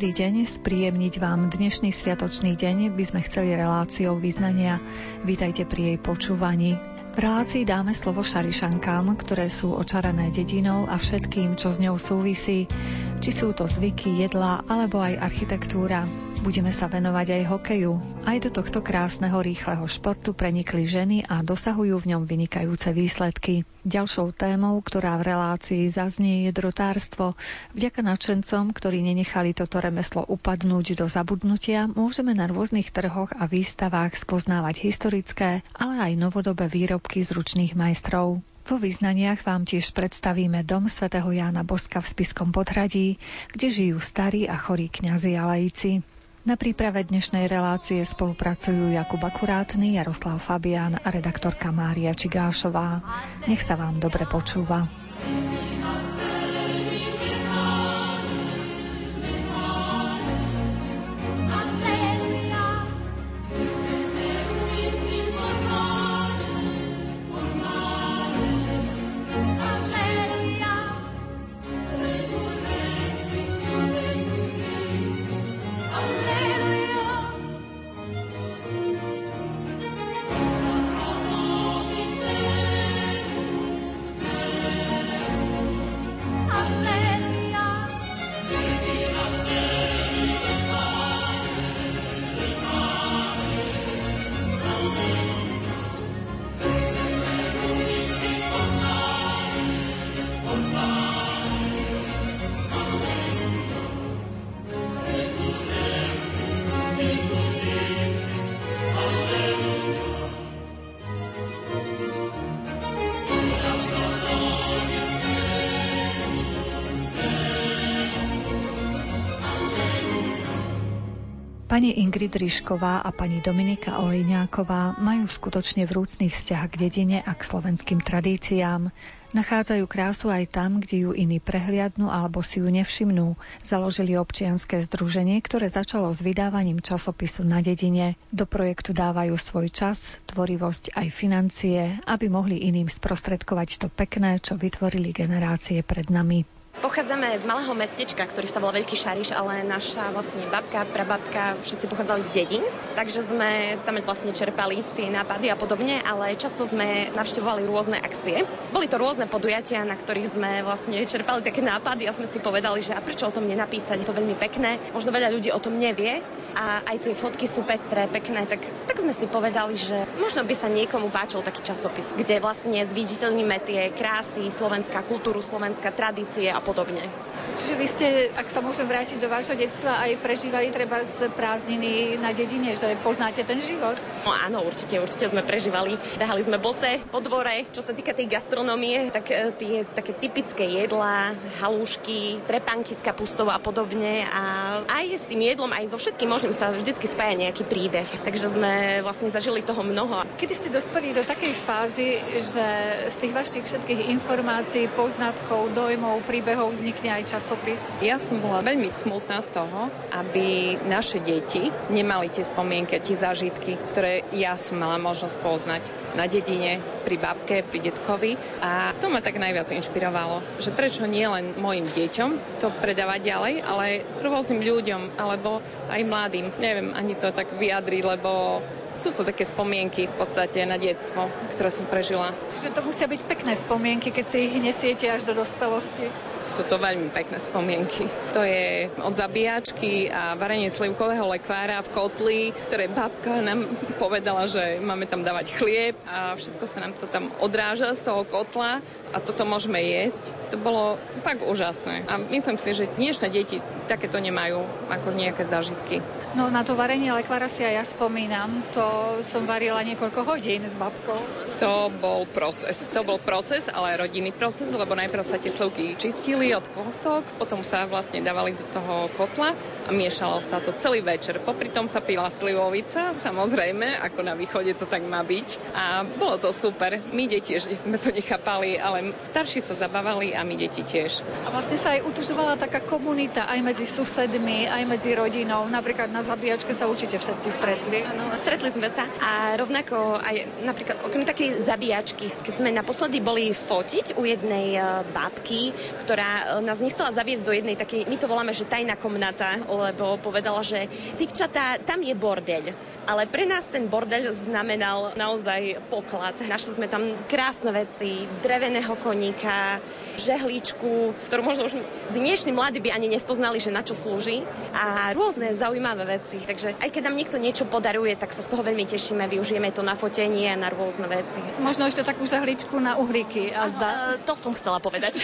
Dobrý deň, spríjemniť vám dnešný sviatočný deň by sme chceli reláciou vyznania. Vítajte pri jej počúvaní. V relácii dáme slovo šarišankám, ktoré sú očarané dedinou a všetkým, čo s ňou súvisí, či sú to zvyky, jedlá alebo aj architektúra. Budeme sa venovať aj hokeju. Aj do tohto krásneho rýchleho športu prenikli ženy a dosahujú v ňom vynikajúce výsledky. Ďalšou témou, ktorá v relácii zaznie, je drotárstvo. Vďaka nadšencom, ktorí nenechali toto remeslo upadnúť do zabudnutia, môžeme na rôznych trhoch a výstavách spoznávať historické, ale aj novodobé výrobky z ručných majstrov. Vo význaniach vám tiež predstavíme dom svätého Jána Boska v Spiskom podhradí, kde žijú starí a chorí kňazi a laici. Na príprave dnešnej relácie spolupracujú Jakub Akurátny, Jaroslav Fabián a redaktorka Mária Čigášová. Nech sa vám dobre počúva. Pani Ingrid Ryšková a pani Dominika Olejňáková majú skutočne vrúcný vzťah k dedine a k slovenským tradíciám. Nachádzajú krásu aj tam, kde ju iní prehliadnú alebo si ju nevšimnú. Založili občianské združenie, ktoré začalo s vydávaním časopisu na dedine. Do projektu dávajú svoj čas, tvorivosť aj financie, aby mohli iným sprostredkovať to pekné, čo vytvorili generácie pred nami. Pochádzame z malého mestečka, ktorý sa volá Veľký Šariš, ale naša vlastne babka, prababka, všetci pochádzali z dedín, takže sme tam vlastne čerpali tie nápady a podobne, ale často sme navštevovali rôzne akcie. Boli to rôzne podujatia, na ktorých sme vlastne čerpali také nápady a sme si povedali, že a prečo o tom nenapísať, je to veľmi pekné, možno veľa ľudí o tom nevie a aj tie fotky sú pestré, pekné, tak, tak sme si povedali, že možno by sa niekomu páčil taký časopis, kde vlastne zviditeľníme tie krásy, slovenská kultúru, slovenská tradície podobne. Čiže vy ste, ak sa môžem vrátiť do vášho detstva, aj prežívali treba z prázdniny na dedine, že poznáte ten život? No áno, určite, určite sme prežívali. Behali sme bose po dvore. Čo sa týka tej gastronomie, tak e, tie také typické jedlá, halúšky, trepanky s kapustou a podobne. A aj s tým jedlom, aj so všetkým možným sa vždycky spája nejaký príbeh. Takže sme vlastne zažili toho mnoho. Kedy ste dospeli do takej fázy, že z tých vašich všetkých informácií, poznatkov, dojmov, príbehov vznikne aj časopis? Ja som bola veľmi smutná z toho, aby naše deti nemali tie spomienky, tie zážitky, ktoré ja som mala možnosť poznať na dedine, pri babke, pri detkovi. A to ma tak najviac inšpirovalo, že prečo nie len mojim deťom to predávať ďalej, ale rôznym ľuďom, alebo aj mladým. Neviem ani to tak vyjadriť, lebo sú to také spomienky v podstate na detstvo, ktoré som prežila. Čiže to musia byť pekné spomienky, keď si ich nesiete až do dospelosti. Sú to veľmi pekné spomienky. To je od zabíjačky a varenie slivkového lekvára v kotli, ktoré babka nám povedala, že máme tam dávať chlieb a všetko sa nám to tam odráža z toho kotla a toto môžeme jesť. To bolo fakt úžasné. A myslím si, že dnešné deti takéto nemajú ako nejaké zážitky. No na to varenie lekvára si aj ja spomínam. To som varila niekoľko hodín s babkou. To bol proces. To bol proces, ale rodinný proces, lebo najprv sa tie slovky čistili od kostok, potom sa vlastne dávali do toho kotla a miešalo sa to celý večer. Popri tom sa pila slivovica, samozrejme, ako na východe to tak má byť. A bolo to super. My deti ešte sme to nechápali, ale starší sa zabávali a my deti tiež. A vlastne sa aj utužovala taká komunita aj medzi susedmi, aj medzi rodinou. Napríklad na zabíjačke sa určite všetci stretli. Áno, stretli sme sa. A rovnako aj napríklad okrem takej zabíjačky, keď sme naposledy boli fotiť u jednej e, babky, ktorá e, nás nechcela zaviesť do jednej takej, my to voláme, že tajná komnata, lebo povedala, že civčatá, tam je bordeľ. Ale pre nás ten bordeľ znamenal naozaj poklad. Našli sme tam krásne veci, dreveného koníka, žehličku, ktorú možno už dnešní mladí by ani nespoznali, že na čo slúži a rôzne zaujímavé veci. Takže aj keď nám niekto niečo podaruje, tak sa z toho veľmi tešíme, využijeme to na fotenie a na rôzne veci. Možno ešte takú žehličku na uhlíky. A zda... to som chcela povedať.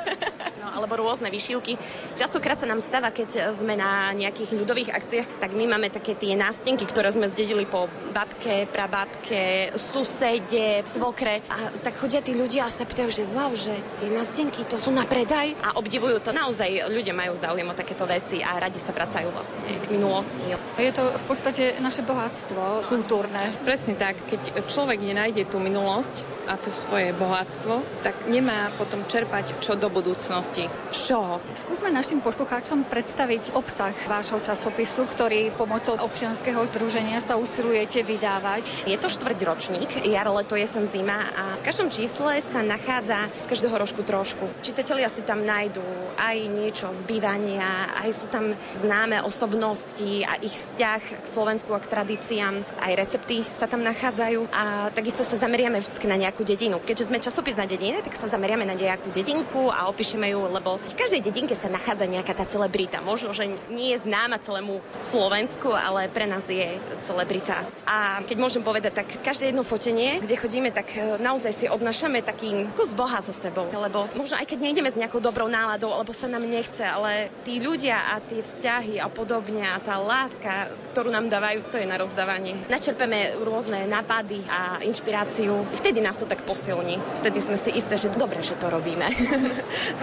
no, alebo rôzne vyšívky. Častokrát sa nám stáva, keď sme na nejakých ľudových akciách, tak my máme také tie nástenky, ktoré sme zdedili po babke, prababke, susede, svokre. A tak chodia tí ľudia a sa pýtajú, že wow, že tie nástenky to sú na predaj a obdivujú to. Naozaj ľudia majú záujem o takéto veci a radi sa vracajú vlastne k minulosti. Je to v podstate naše bohatstvo kultúrne. Presne tak. Keď človek nenájde tú minulosť a to svoje bohatstvo, tak nemá potom čerpať čo do budúcnosti. Z čoho? Skúsme našim poslucháčom predstaviť obsah vášho časopisu, ktorý pomocou občianskeho združenia sa usilujete vydávať. Je to štvrťročník, jar, leto, jesen, zima a v každom čísle sa nachádza z každého rožku trošku. Čitatelia si tam nájdú aj niečo z bývania, aj sú tam známe osobnosti a ich vzťah k Slovensku a k tradíciám, aj recepty sa tam nachádzajú a takisto sa zameriame vždy na nejakú dedinu. Keďže sme časopis na dedine, tak sa zameriame na nejakú dedinku a opíšeme ju, lebo v každej dedinke sa nachádza nejaká tá celebrita. Možno, že nie je známa celému Slovensku, ale pre nás je celebrita. A keď môžem povedať, tak každé jedno fotenie, kde chodíme, tak e, naozaj si odnašame taký kus Boha so sebou. Lebo možno aj keď nejdeme s nejakou dobrou náladou, alebo sa nám nechce, ale tí ľudia a tie vzťahy a podobne a tá láska, ktorú nám dávajú, to je na rozdávanie. Načerpeme rôzne nápady a inšpiráciu. Vtedy nás to tak posilní. Vtedy sme si isté, že dobre, že to robíme.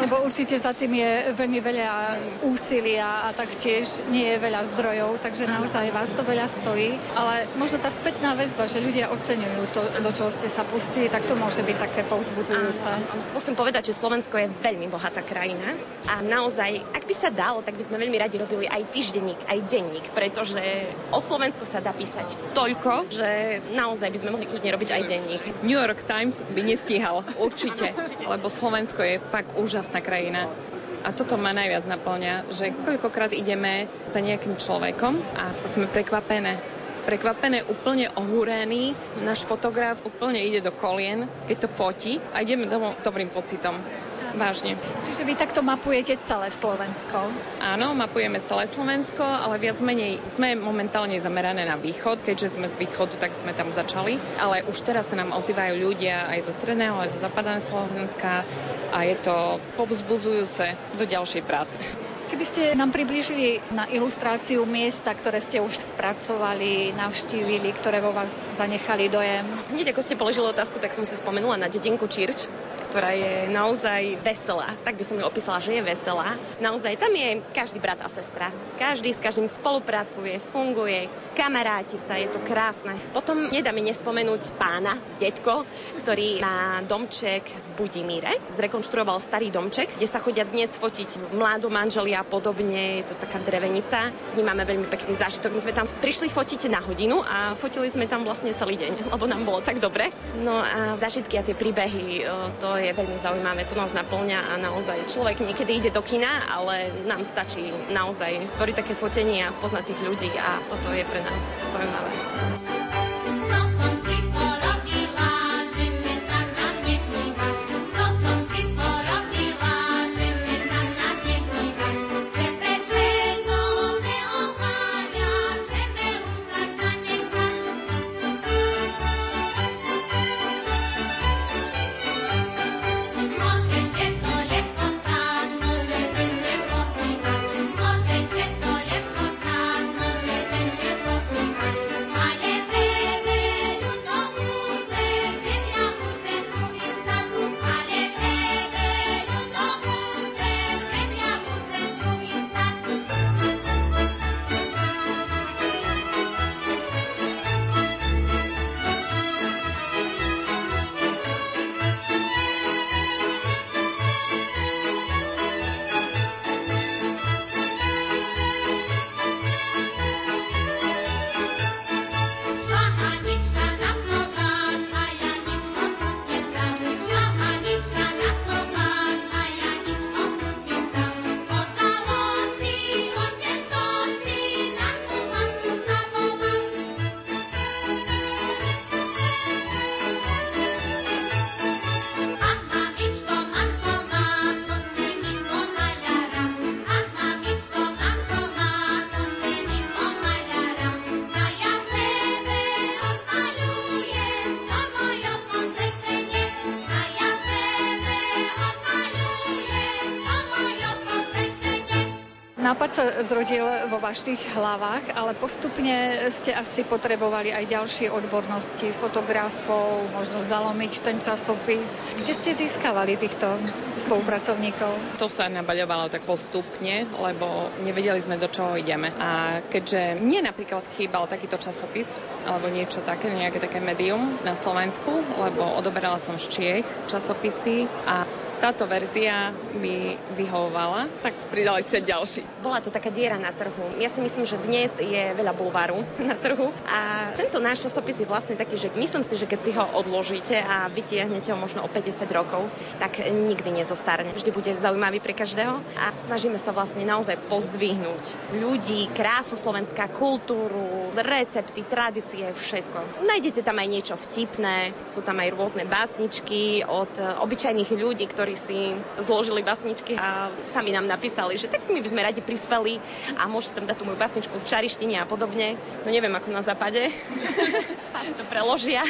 Lebo určite za tým je veľmi veľa úsilia a taktiež nie je veľa zdrojov, takže naozaj vás to veľa stojí. Ale možno tá spätná väzba, že ľudia oceňujú to, do čoho ste sa pustili, tak to môže byť také povzbudzujúce. Musím povedať, že Slovensko je veľmi bohatá krajina a naozaj, ak by sa dalo, tak by sme veľmi radi robili aj týždenník, aj denník, pretože o Slovensku sa dá písať toľko, že naozaj by sme mohli kľudne robiť aj denník. New York Times by nestíhal, určite, lebo Slovensko je fakt úžasná krajina. A toto ma najviac naplňa, že koľkokrát ideme za nejakým človekom a sme prekvapené. Prekvapené, úplne ohúrený. Náš fotograf úplne ide do kolien, keď to fotí a ideme domov s dobrým pocitom. Vážne. Čiže vy takto mapujete celé Slovensko? Áno, mapujeme celé Slovensko, ale viac menej sme momentálne zamerané na východ, keďže sme z východu, tak sme tam začali. Ale už teraz sa nám ozývajú ľudia aj zo stredného, aj zo západného Slovenska a je to povzbudzujúce do ďalšej práce. Keby ste nám približili na ilustráciu miesta, ktoré ste už spracovali, navštívili, ktoré vo vás zanechali dojem? Hneď ako ste položili otázku, tak som si spomenula na dedinku Čirč, ktorá je naozaj veselá. Tak by som ju opísala, že je veselá. Naozaj tam je každý brat a sestra. Každý s každým spolupracuje, funguje, kamaráti sa, je to krásne. Potom nedá mi nespomenúť pána, detko, ktorý má domček v Budimíre. Zrekonštruoval starý domček, kde sa chodia dnes fotiť mladú manželia a podobne. Je to taká drevenica. S ním máme veľmi pekný zážitok. My sme tam prišli fotiť na hodinu a fotili sme tam vlastne celý deň, lebo nám bolo tak dobre. No a zážitky a tie príbehy, to je veľmi zaujímavé. To nás naplňa a naozaj človek niekedy ide do kina, ale nám stačí naozaj tvoriť také fotenie a spoznať tých ľudí a toto je pre nás zaujímavé. Nápad sa zrodil vo vašich hlavách, ale postupne ste asi potrebovali aj ďalšie odbornosti, fotografov, možno zalomiť ten časopis. Kde ste získavali týchto spolupracovníkov? To sa nabaľovalo tak postupne, lebo nevedeli sme, do čoho ideme. A keďže mne napríklad chýbal takýto časopis, alebo niečo také, nejaké také médium na Slovensku, lebo odoberala som z Čiech časopisy a táto verzia mi vyhovovala, tak pridali sa ďalší. Bola to taká diera na trhu. Ja si myslím, že dnes je veľa bulváru na trhu a tento náš časopis je vlastne taký, že myslím si, že keď si ho odložíte a vytiahnete ho možno o 50 rokov, tak nikdy nezostarne. Vždy bude zaujímavý pre každého a snažíme sa vlastne naozaj pozdvihnúť ľudí, krásu Slovenska, kultúru, recepty, tradície, všetko. Nájdete tam aj niečo vtipné, sú tam aj rôzne básničky od obyčajných ľudí, ktorí ktorí si zložili basničky a sami nám napísali, že tak my by sme radi prispeli a môžete tam dať tú moju basničku v čarištine a podobne. No neviem, ako na západe. to preložia.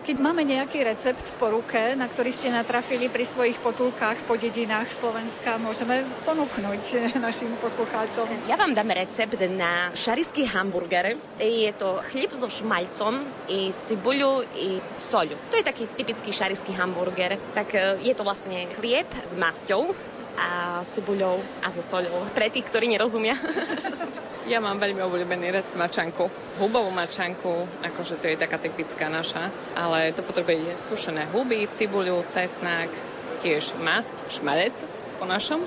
Keď máme nejaký recept po ruke, na ktorý ste natrafili pri svojich potulkách po dedinách Slovenska, môžeme ponúknuť našim poslucháčom. Ja vám dám recept na šariský hamburger. Je to chlieb so šmaľcom i cibuľu i soľu. To je taký typický šariský hamburger. Tak e, je to vlastne vlastne chlieb s masťou a cibuľou a so soľou. Pre tých, ktorí nerozumia. Ja mám veľmi obľúbený recept mačanku. Hubovú mačanku, akože to je taká typická naša, ale to potrebuje sušené huby, cibuľu, cesnák, tiež masť, šmalec po našom.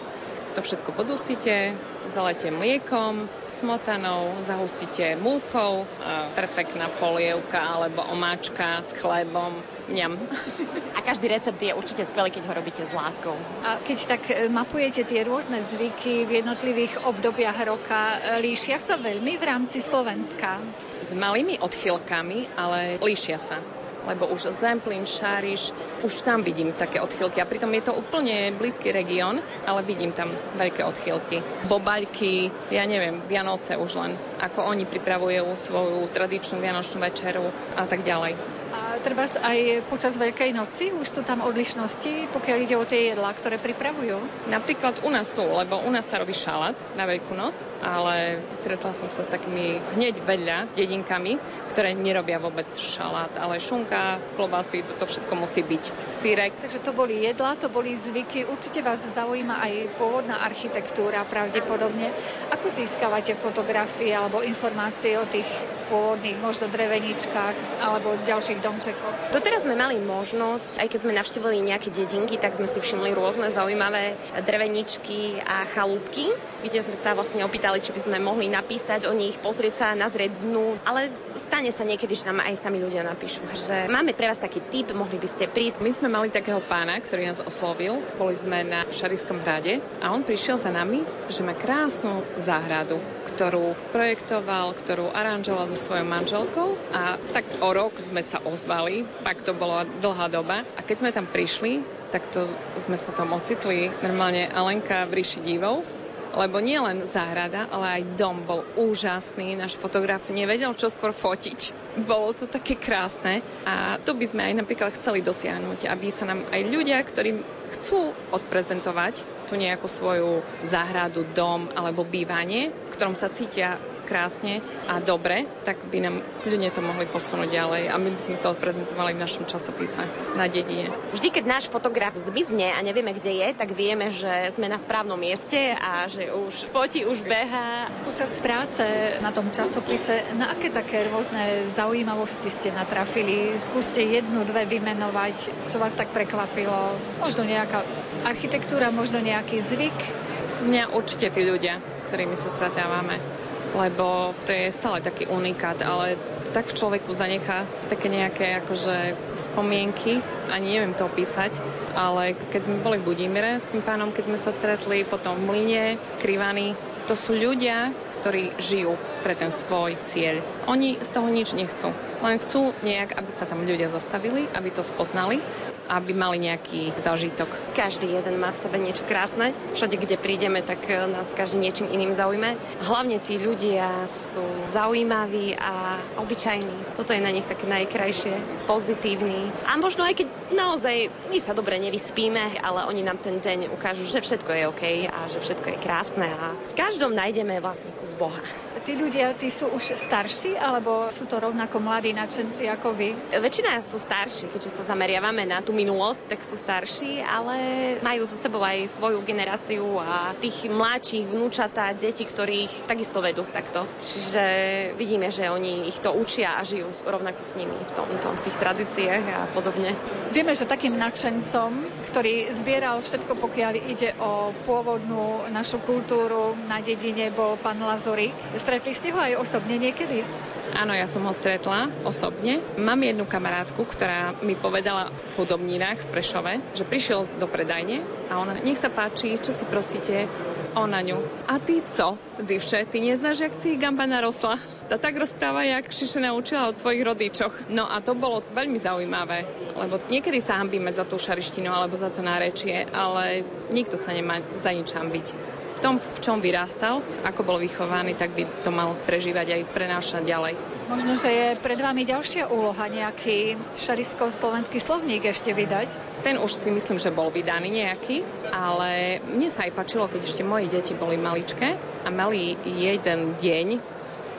To všetko podusíte, zalete mliekom, smotanou, zahusíte múkou, perfektná polievka alebo omáčka s chlebom, mňam. A každý recept je určite skvelý, keď ho robíte s láskou. A keď tak e, mapujete tie rôzne zvyky v jednotlivých obdobiach roka, e, líšia sa veľmi v rámci Slovenska? S malými odchylkami, ale líšia sa lebo už Zemplín, Šáriš, už tam vidím také odchylky. A pritom je to úplne blízky región, ale vidím tam veľké odchylky. Bobaľky, ja neviem, Vianoce už len, ako oni pripravujú svoju tradičnú vianočnú večeru a tak ďalej. A treba aj počas Veľkej noci už sú tam odlišnosti, pokiaľ ide o tie jedlá, ktoré pripravujú? Napríklad u nás sú, lebo u nás sa robí šalát na Veľkú noc, ale stretla som sa s takými hneď vedľa dedinkami, ktoré nerobia vôbec šalát, ale šunka, klobásy, toto všetko musí byť. Sírek. Takže to boli jedlá, to boli zvyky. Určite vás zaujíma aj pôvodná architektúra pravdepodobne. Ako získavate fotografie alebo informácie o tých pôvodných možno dreveničkách alebo ďalších domčekov. Doteraz sme mali možnosť, aj keď sme navštívili nejaké dedinky, tak sme si všimli rôzne zaujímavé dreveničky a chalúbky, kde sme sa vlastne opýtali, či by sme mohli napísať o nich, pozrieť sa, nazrieť dnu, ale stane sa niekedy, že nám aj sami ľudia napíšu, že máme pre vás taký typ, mohli by ste prísť. My sme mali takého pána, ktorý nás oslovil, boli sme na Šariskom hrade a on prišiel za nami, že má krásnu záhradu, ktorú projektoval, ktorú aranžoval so svojou manželkou a tak o rok sme sa ozvali, tak to bola dlhá doba a keď sme tam prišli, tak to sme sa tam ocitli normálne Alenka v ríši divov, lebo nie len záhrada, ale aj dom bol úžasný. Náš fotograf nevedel, čo skôr fotiť. Bolo to také krásne a to by sme aj napríklad chceli dosiahnuť, aby sa nám aj ľudia, ktorí chcú odprezentovať tú nejakú svoju záhradu, dom alebo bývanie, v ktorom sa cítia krásne a dobre, tak by nám ľudia to mohli posunúť ďalej a my by sme to odprezentovali v našom časopise na dedine. Vždy, keď náš fotograf zmizne a nevieme, kde je, tak vieme, že sme na správnom mieste a že už fotí, už beha. Počas práce na tom časopise, na aké také rôzne zaujímavosti ste natrafili? Skúste jednu, dve vymenovať, čo vás tak prekvapilo. Možno nejaká architektúra, možno nejaký zvyk. Mňa určite tí ľudia, s ktorými sa stretávame lebo to je stále taký unikát, ale to tak v človeku zanechá také nejaké akože spomienky, ani neviem to opísať, ale keď sme boli v Budimire s tým pánom, keď sme sa stretli potom v Mline, Krivany, to sú ľudia, ktorí žijú pre ten svoj cieľ. Oni z toho nič nechcú. Len chcú nejak, aby sa tam ľudia zastavili, aby to spoznali aby mali nejaký zážitok. Každý jeden má v sebe niečo krásne. Všade, kde prídeme, tak e, nás každý niečím iným zaujme. Hlavne tí ľudia sú zaujímaví a obyčajní. Toto je na nich také najkrajšie, pozitívny. A možno aj keď naozaj my sa dobre nevyspíme, ale oni nám ten deň ukážu, že všetko je OK a že všetko je krásne a v každom nájdeme vlastne kus Boha. Tí ľudia, tí sú už starší, alebo sú to rovnako mladí nadšenci ako vy? Väčšina sú starší, keďže sa zameriavame na tú minulosť, tak sú starší, ale majú so sebou aj svoju generáciu a tých mladších vnúčatá, deti, ktorých takisto vedú takto. Čiže vidíme, že oni ich to učia a žijú rovnako s nimi v tomto, v tých tradíciách a podobne. Vieme, že takým nadšencom, ktorý zbieral všetko, pokiaľ ide o pôvodnú našu kultúru na dedine, bol pán Lazorik. Stretli ste ho aj osobne niekedy? Áno, ja som ho stretla osobne. Mám jednu kamarátku, ktorá mi povedala v hudobninách v Prešove, že prišiel do predajne a ona, nech sa páči, čo si prosíte, o na ňu. A ty co, Zivše, ty neznáš, jak si gamba narosla? Tá tak rozpráva, jak Šiše naučila od svojich rodičoch. No a to bolo veľmi zaujímavé, lebo niekedy sa hambíme za tú šarištinu alebo za to nárečie, ale nikto sa nemá za nič hambiť tom, v čom vyrástal, ako bol vychovaný, tak by to mal prežívať aj prenášať ďalej. Možno, že je pred vami ďalšia úloha, nejaký šarisko-slovenský slovník ešte vydať? Ten už si myslím, že bol vydaný nejaký, ale mne sa aj páčilo, keď ešte moje deti boli maličké a mali jeden deň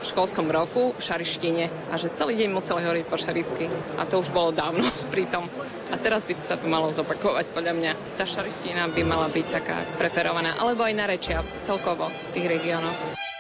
v školskom roku v šarištine a že celý deň museli hovoriť po šarisky. A to už bolo dávno pritom. A teraz by sa to malo zopakovať podľa mňa. Tá šariština by mala byť taká preferovaná, alebo aj narečia celkovo v tých regiónoch.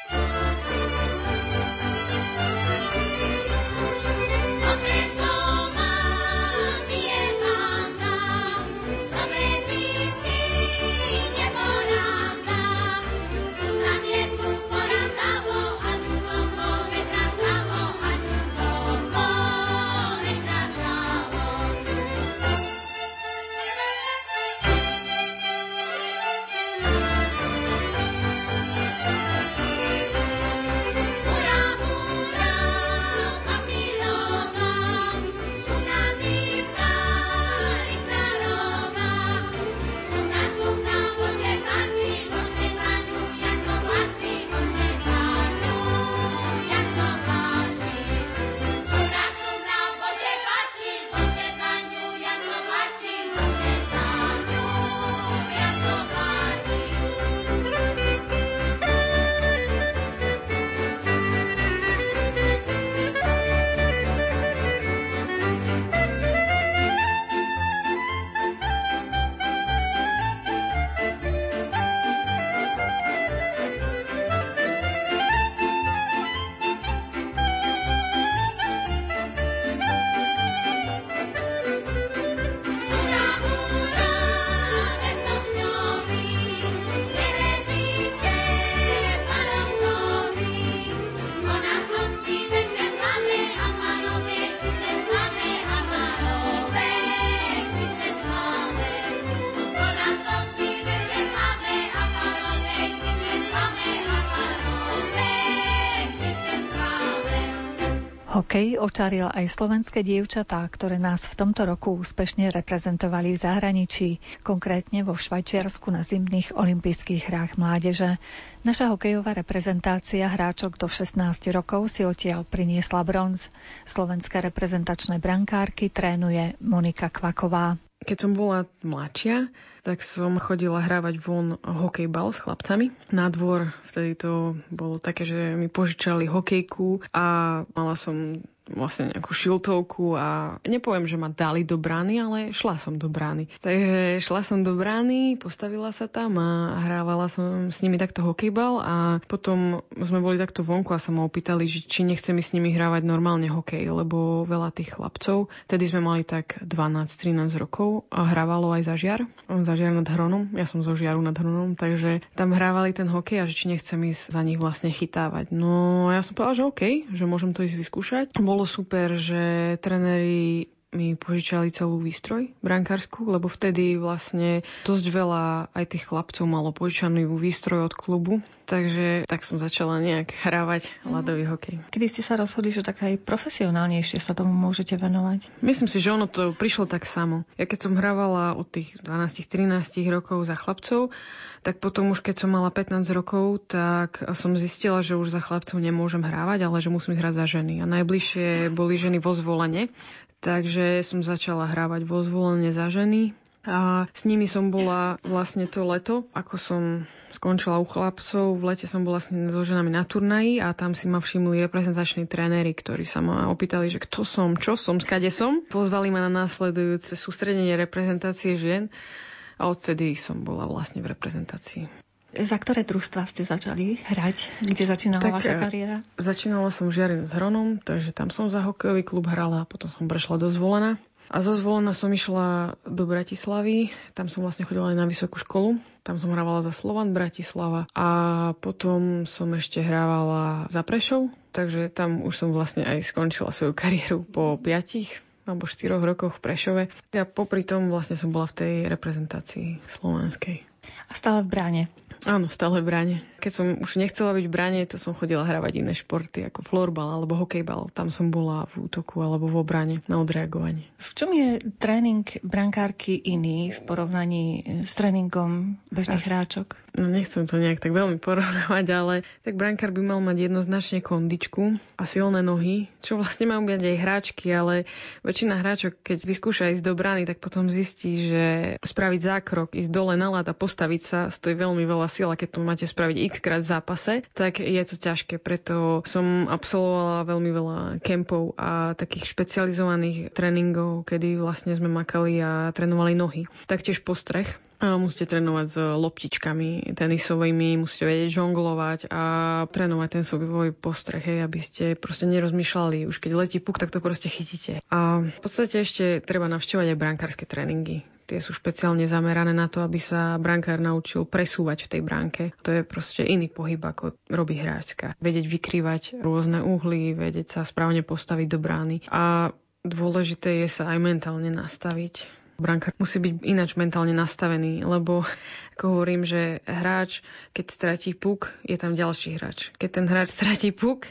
Hokej očaril aj slovenské dievčatá, ktoré nás v tomto roku úspešne reprezentovali v zahraničí, konkrétne vo Švajčiarsku na zimných olympijských hrách mládeže. Naša hokejová reprezentácia hráčok do 16 rokov si odtiaľ priniesla bronz. Slovenské reprezentačné brankárky trénuje Monika Kvaková. Keď som bola mladšia, tak som chodila hrávať von hokejbal s chlapcami. Na dvor vtedy to bolo také, že mi požičali hokejku a mala som vlastne nejakú šiltovku a nepoviem, že ma dali do brány, ale šla som do brány. Takže šla som do brány, postavila sa tam a hrávala som s nimi takto hokejbal a potom sme boli takto vonku a sa ma opýtali, že či nechcem s nimi hrávať normálne hokej, lebo veľa tých chlapcov, tedy sme mali tak 12-13 rokov a hrávalo aj zažiar, zažiar nad Hronom, ja som zo Žiaru nad Hronom, takže tam hrávali ten hokej a že či nechcem ísť za nich vlastne chytávať. No ja som povedala, že OK, že môžem to ísť vyskúšať bolo super, že trenéri mi požičali celú výstroj brankárskú, lebo vtedy vlastne dosť veľa aj tých chlapcov malo požičanú výstroj od klubu, takže tak som začala nejak hrávať ľadový hokej. Kedy ste sa rozhodli, že tak aj profesionálnejšie sa tomu môžete venovať? Myslím si, že ono to prišlo tak samo. Ja keď som hrávala od tých 12-13 rokov za chlapcov, tak potom už keď som mala 15 rokov, tak som zistila, že už za chlapcov nemôžem hrávať, ale že musím hrať za ženy. A najbližšie boli ženy vo zvolenie, takže som začala hrávať vo zvolenie za ženy. A s nimi som bola vlastne to leto, ako som skončila u chlapcov. V lete som bola so ženami na turnaji a tam si ma všimli reprezentační tréneri, ktorí sa ma opýtali, že kto som, čo som, skade som. Pozvali ma na následujúce sústredenie reprezentácie žien a odtedy som bola vlastne v reprezentácii. Za ktoré družstva ste začali hrať? Kde začínala tak, vaša kariéra? Začínala som Žiarin s Hronom, takže tam som za hokejový klub hrala a potom som prešla do Zvolena. A zo Zvolena som išla do Bratislavy, tam som vlastne chodila aj na vysokú školu, tam som hrávala za Slovan Bratislava a potom som ešte hrávala za Prešov, takže tam už som vlastne aj skončila svoju kariéru po piatich alebo 4 rokoch v Prešove. Ja popri tom vlastne som bola v tej reprezentácii slovenskej. A stále v bráne? Áno, stále v bráne. Keď som už nechcela byť v bráne, to som chodila hravať iné športy, ako florbal alebo hokejbal. Tam som bola v útoku alebo v obrane na odreagovanie. V čom je tréning brankárky iný v porovnaní s tréningom bežných hráčok? No nechcem to nejak tak veľmi porovnávať, ale tak brankár by mal mať jednoznačne kondičku a silné nohy, čo vlastne majú byť aj hráčky, ale väčšina hráčok, keď vyskúša ísť do brány, tak potom zistí, že spraviť zákrok, ísť dole na lad a postaviť sa stojí veľmi veľa sila, keď to máte spraviť x krát v zápase, tak je to ťažké. Preto som absolvovala veľmi veľa kempov a takých špecializovaných tréningov, kedy vlastne sme makali a trénovali nohy. Taktiež postreh, Musíte trénovať s loptičkami tenisovými, musíte vedieť žonglovať a trénovať ten svoj postreh, hej, aby ste proste nerozmýšľali. Už keď letí puk, tak to proste chytíte. A v podstate ešte treba navštevovať aj brankárske tréningy. Tie sú špeciálne zamerané na to, aby sa brankár naučil presúvať v tej bránke. To je proste iný pohyb, ako robí hráčka. Vedieť vykrývať rôzne uhly, vedieť sa správne postaviť do brány. A dôležité je sa aj mentálne nastaviť Brankár musí byť ináč mentálne nastavený, lebo ako hovorím, že hráč, keď stratí puk, je tam ďalší hráč. Keď ten hráč stratí puk,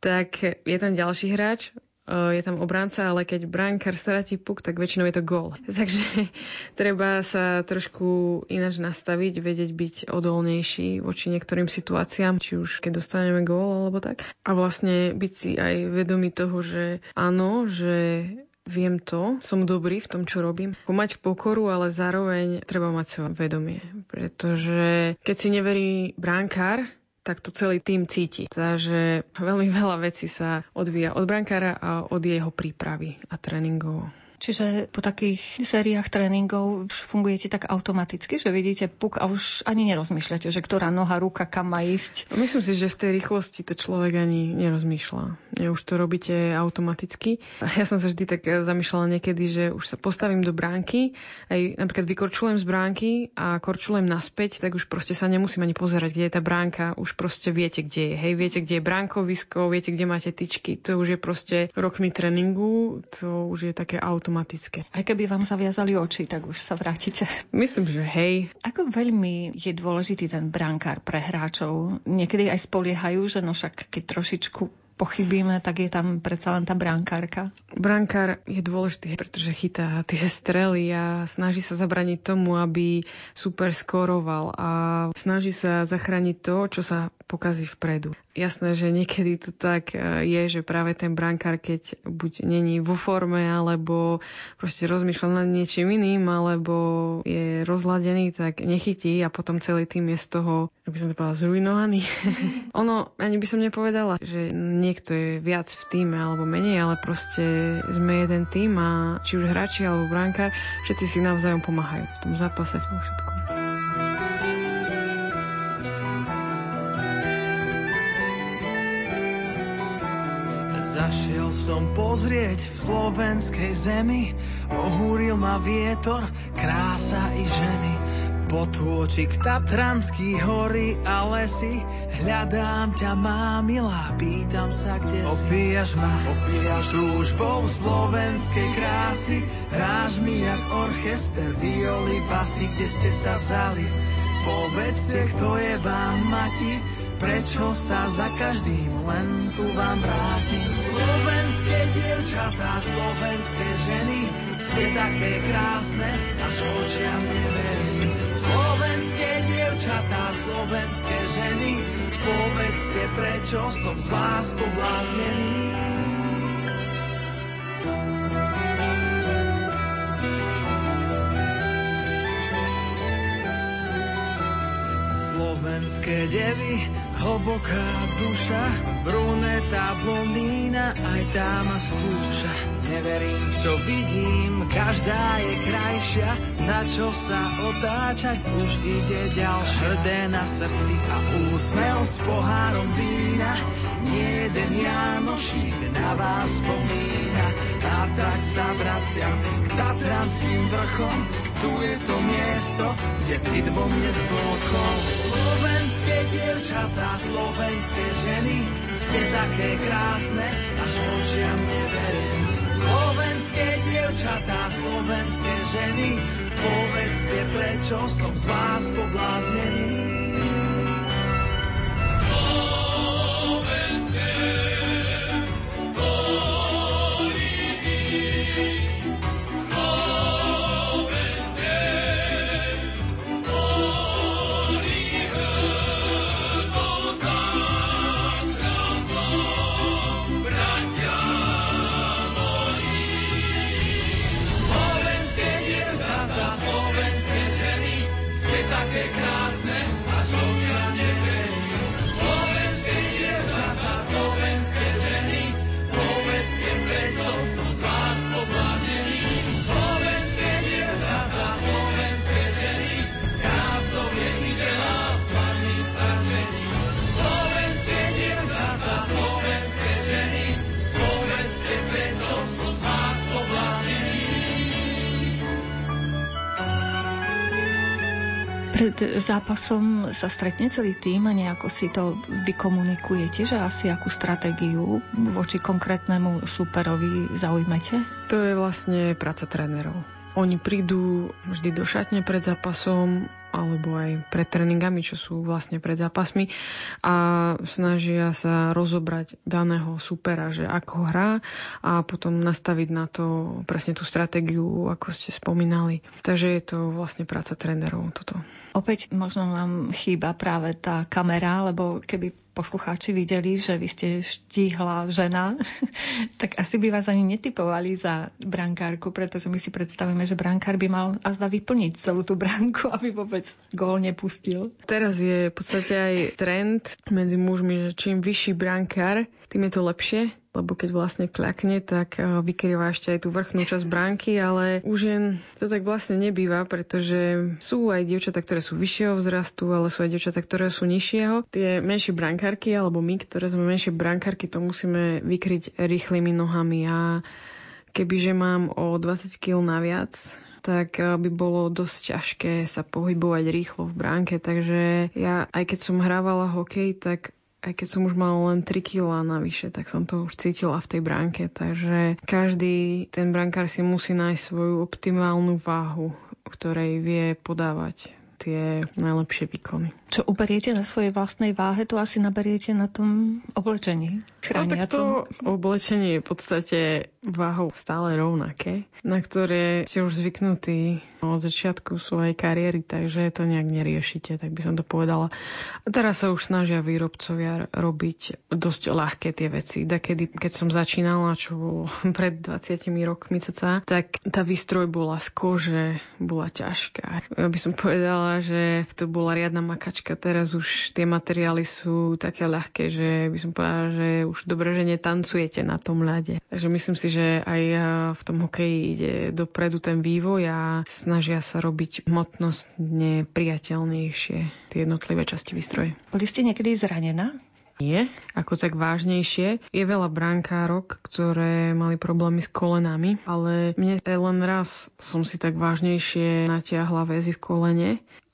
tak je tam ďalší hráč, e, je tam obranca, ale keď brankár stratí puk, tak väčšinou je to gól. Takže treba sa trošku ináč nastaviť, vedieť byť odolnejší voči niektorým situáciám, či už keď dostaneme gól alebo tak. A vlastne byť si aj vedomý toho, že áno, že viem to, som dobrý v tom, čo robím. Mať pokoru, ale zároveň treba mať svoje vedomie. Pretože keď si neverí bránkár, tak to celý tým cíti. Takže veľmi veľa vecí sa odvíja od brankára a od jeho prípravy a tréningov. Čiže po takých sériách tréningov už fungujete tak automaticky, že vidíte puk a už ani nerozmýšľate, že ktorá noha, ruka, kam má ísť? Myslím si, že v tej rýchlosti to človek ani nerozmýšľa. Už to robíte automaticky. Ja som sa vždy tak zamýšľala niekedy, že už sa postavím do bránky, aj napríklad vykorčujem z bránky a korčujem naspäť, tak už proste sa nemusím ani pozerať, kde je tá bránka. Už proste viete, kde je. Hej, viete, kde je bránkovisko, viete, kde máte tyčky. To už je proste rokmi tréningu, to už je také automatické automatické. Aj keby vám zaviazali oči, tak už sa vrátite. Myslím, že hej. Ako veľmi je dôležitý ten brankár pre hráčov? Niekedy aj spoliehajú, že no však keď trošičku pochybíme, tak je tam predsa len tá brankárka. Brankár je dôležitý, pretože chytá tie strely a snaží sa zabraniť tomu, aby super skoroval a snaží sa zachrániť to, čo sa pokazí vpredu. Jasné, že niekedy to tak e, je, že práve ten brankár, keď buď není vo forme, alebo proste rozmýšľa nad niečím iným, alebo je rozladený, tak nechytí a potom celý tým je z toho, ako som to povedala, zrujnovaný. ono, ani by som nepovedala, že niekto je viac v týme alebo menej, ale proste sme jeden tým a či už hráči alebo brankár, všetci si navzájom pomáhajú v tom zápase, v tom všetkom. Zašiel som pozrieť v slovenskej zemi, ohúril ma vietor, krása i ženy. Potôčik Tatranský hory a lesy. Hľadám ťa, má milá, pýtam sa, kde si. Opíjaš ma, opíjaš túžbou slovenskej krásy. Hráš mi jak orchester, violy, basy, kde ste sa vzali. Povedzte, kto je vám mati Prečo sa za každým len ku vám vrátim? Slovenské dievčatá, slovenské ženy, ste také krásne, až očiam neverím. Slovenské dievčatá, slovenské ženy, povedzte, prečo som z vás pobláznený. Slovenské devy, hlboká duša, bruneta, blondína, aj tá ma skúša. Neverím, čo vidím, každá je krajšia, na čo sa otáčať, už ide ďalšia. Hrdé na srdci a úsmev s pohárom vína, nie jeden Janošík na vás spomína. A tak sa vraciam k Tatranským vrchom, tu je to miesto, kde cit vo mne zblokol. Slovenské dievčatá, slovenské ženy, ste také krásne, až očiam neverím. Slovenské dievčatá, slovenské ženy, povedzte, prečo som z vás pobláznený. Pred zápasom sa stretne celý tým a nejako si to vykomunikujete, že asi akú stratégiu voči konkrétnemu superovi zaujmete? To je vlastne práca trénerov. Oni prídu vždy do šatne pred zápasom, alebo aj pred tréningami, čo sú vlastne pred zápasmi a snažia sa rozobrať daného supera, že ako hrá a potom nastaviť na to presne tú stratégiu, ako ste spomínali. Takže je to vlastne práca trénerov toto. Opäť možno nám chýba práve tá kamera, lebo keby poslucháči videli, že vy ste štíhla žena, tak asi by vás ani netypovali za brankárku, pretože my si predstavíme, že brankár by mal azda vyplniť celú tú bránku, aby vôbec gól nepustil. Teraz je v podstate aj trend medzi mužmi, že čím vyšší brankár, tým je to lepšie lebo keď vlastne kľakne, tak eh, vykrýva ešte aj tú vrchnú časť bránky, ale už jen to tak vlastne nebýva, pretože sú aj dievčatá, ktoré sú vyššieho vzrastu, ale sú aj dievčatá, ktoré sú nižšieho. Tie menšie brankárky, alebo my, ktoré sme menšie brankárky, to musíme vykryť rýchlymi nohami a kebyže mám o 20 kg naviac, tak eh, by bolo dosť ťažké sa pohybovať rýchlo v bránke. Takže ja, aj keď som hrávala hokej, tak aj keď som už mala len 3 kg navyše, tak som to už cítila v tej bránke. Takže každý ten brankár si musí nájsť svoju optimálnu váhu, ktorej vie podávať tie najlepšie výkony. Čo uberiete na svojej vlastnej váhe, to asi naberiete na tom oblečení chrániacom. No, tak to oblečenie je v podstate váhou stále rovnaké, na ktoré ste už zvyknutí od začiatku svojej kariéry, takže to nejak neriešite, tak by som to povedala. A teraz sa už snažia výrobcovia robiť dosť ľahké tie veci. kedy, keď som začínala, čo bolo pred 20 rokmi ceca, tak tá výstroj bola z kože, bola ťažká. Ja by som povedala, že to bola riadna makačka. Teraz už tie materiály sú také ľahké, že by som povedala, že už dobre, že netancujete na tom ľade. Takže myslím si, že aj v tom hokeji ide dopredu ten vývoj a snažia sa robiť hmotnostne priateľnejšie tie jednotlivé časti výstroje. Boli ste niekedy zranená? Nie, ako tak vážnejšie. Je veľa brankárok, ktoré mali problémy s kolenami, ale mne len raz som si tak vážnejšie natiahla väzy v kolene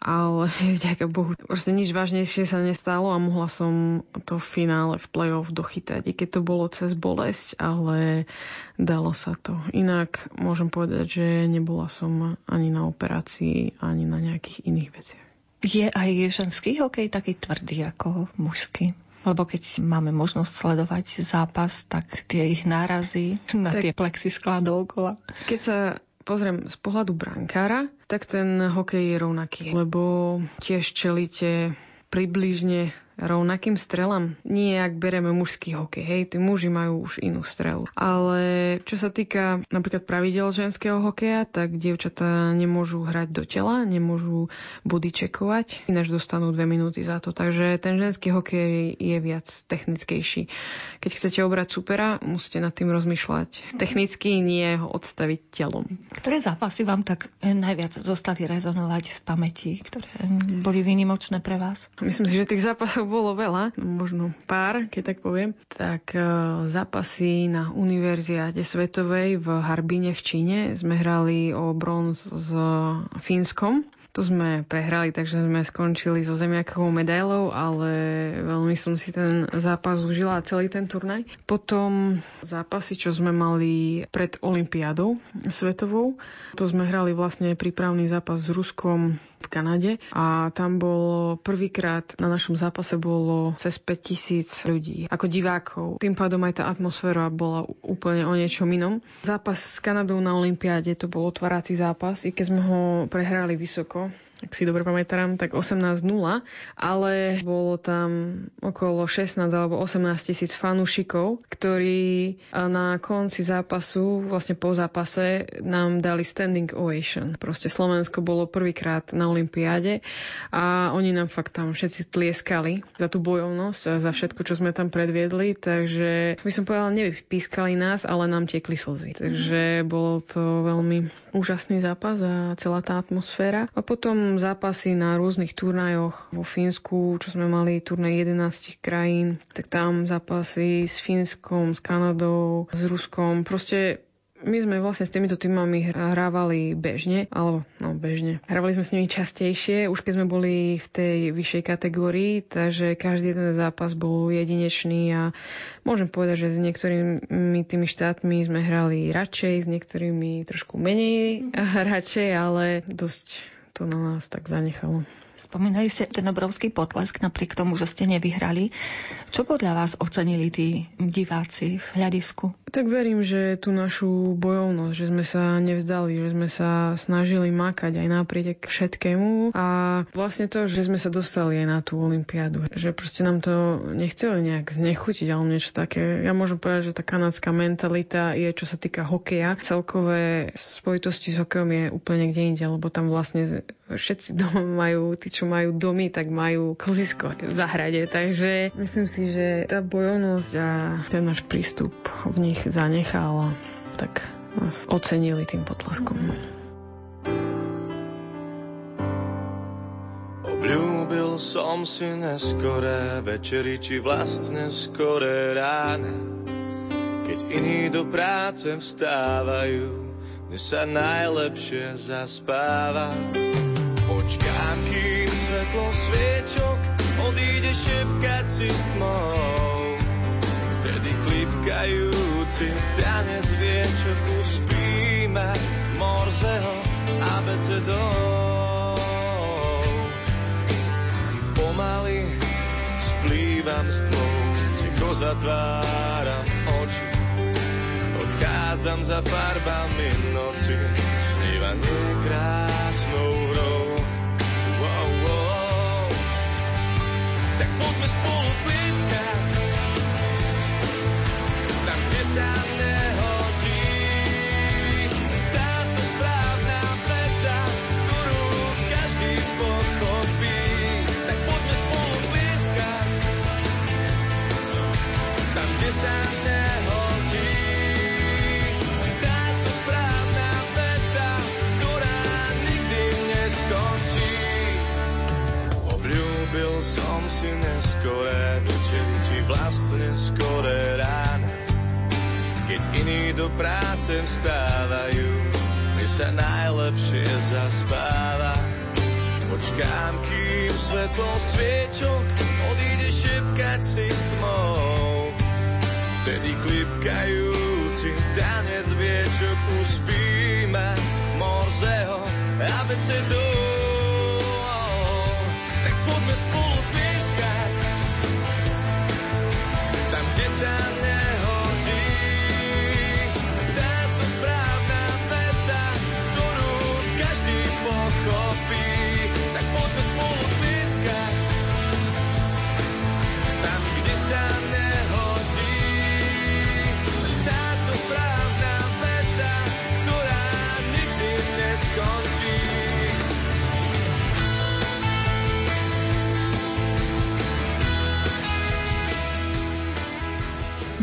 ale vďaka Bohu, proste nič vážnejšie sa nestalo a mohla som to v finále v play-off dochytať, i keď to bolo cez bolesť, ale dalo sa to. Inak môžem povedať, že nebola som ani na operácii, ani na nejakých iných veciach. Je aj ženský hokej taký tvrdý ako mužský? Lebo keď máme možnosť sledovať zápas, tak tie ich nárazy na tak, tie plexisklá dookola. Keď sa pozriem z pohľadu brankára, tak ten hokej je rovnaký, lebo tiež čelíte približne rovnakým strelám. Nie, ak bereme mužský hokej, hej, tí muži majú už inú strelu. Ale čo sa týka napríklad pravidel ženského hokeja, tak dievčatá nemôžu hrať do tela, nemôžu body čekovať, ináč dostanú dve minúty za to. Takže ten ženský hokej je viac technickejší. Keď chcete obrať supera, musíte nad tým rozmýšľať. Technicky nie ho odstaviť telom. Ktoré zápasy vám tak najviac zostali rezonovať v pamäti, ktoré boli výnimočné pre vás? Myslím si, že tých zápasov bolo veľa, možno pár, keď tak poviem, tak e, zápasy na Univerziáde svetovej v Harbine v Číne sme hrali o bronz s Fínskom to sme prehrali, takže sme skončili so zemiakovou medailou, ale veľmi som si ten zápas užila celý ten turnaj. Potom zápasy, čo sme mali pred Olympiádou svetovou, to sme hrali vlastne prípravný zápas s Ruskom v Kanade a tam bolo prvýkrát na našom zápase bolo cez 5000 ľudí ako divákov. Tým pádom aj tá atmosféra bola úplne o niečom inom. Zápas s Kanadou na Olympiáde to bol otvárací zápas, i keď sme ho prehrali vysoko, ak si dobre pamätám, tak 18.0, ale bolo tam okolo 16 alebo 18 tisíc fanúšikov, ktorí na konci zápasu, vlastne po zápase, nám dali standing ovation. Proste Slovensko bolo prvýkrát na Olympiáde a oni nám fakt tam všetci tlieskali za tú bojovnosť a za všetko, čo sme tam predviedli, takže by som povedala, nevypískali nás, ale nám tiekli slzy. Takže bolo to veľmi úžasný zápas a celá tá atmosféra. A potom zápasy na rôznych turnajoch vo Fínsku, čo sme mali turnaj 11 krajín, tak tam zápasy s Fínskom, s Kanadou, s Ruskom. Proste my sme vlastne s týmito týmami hrávali bežne, alebo no bežne. Hrávali sme s nimi častejšie, už keď sme boli v tej vyššej kategórii, takže každý jeden zápas bol jedinečný a môžem povedať, že s niektorými tými štátmi sme hrali radšej, s niektorými trošku menej radšej, ale dosť to na nás tak zanechalo. Spomínali ste ten obrovský potlesk napriek tomu, že ste nevyhrali. Čo podľa vás ocenili tí diváci v hľadisku? Tak verím, že tú našu bojovnosť, že sme sa nevzdali, že sme sa snažili makať aj napriek všetkému a vlastne to, že sme sa dostali aj na tú olympiádu. Že proste nám to nechceli nejak znechutiť alebo niečo také. Ja môžem povedať, že tá kanadská mentalita je, čo sa týka hokeja. Celkové spojitosti s hokejom je úplne kde inde, lebo tam vlastne všetci doma majú tí, čo majú domy, tak majú klzisko v zahrade. Takže myslím si, že tá bojovnosť a ten náš prístup v nich zanechal tak nás ocenili tým potleskom. Obľúbil som si neskoré večery, či vlastne skoré rána. Keď iní do práce vstávajú, mne sa najlepšie zaspáva. Počkám, kým svetlo sviečok odíde šepkať si s tmou. Vtedy klipkajúci tanec vie, čo uspíme Morzeho abecedou. Pomaly splývam s tmou, ticho zatváram oči. Odchádzam za farbami noci, snívaním krásnou časy neskoré do čeli, či vlastne skoré rána. Keď iní do práce vstávajú, mi sa najlepšie zaspáva. Počkám, kým svetlo sviečok odíde šepkať si s tmou. Vtedy klipkajúci tanec viečok uspí ma Morzeho abecedou.